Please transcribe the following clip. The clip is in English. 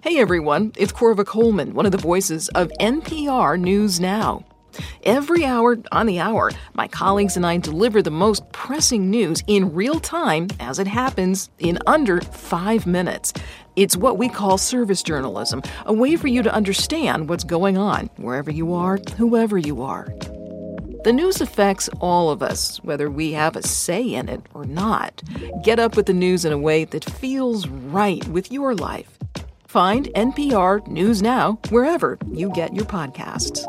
Hey everyone, it's Korva Coleman, one of the voices of NPR News Now. Every hour on the hour, my colleagues and I deliver the most pressing news in real time as it happens in under five minutes. It's what we call service journalism, a way for you to understand what's going on wherever you are, whoever you are. The news affects all of us, whether we have a say in it or not. Get up with the news in a way that feels right with your life. Find NPR News Now wherever you get your podcasts.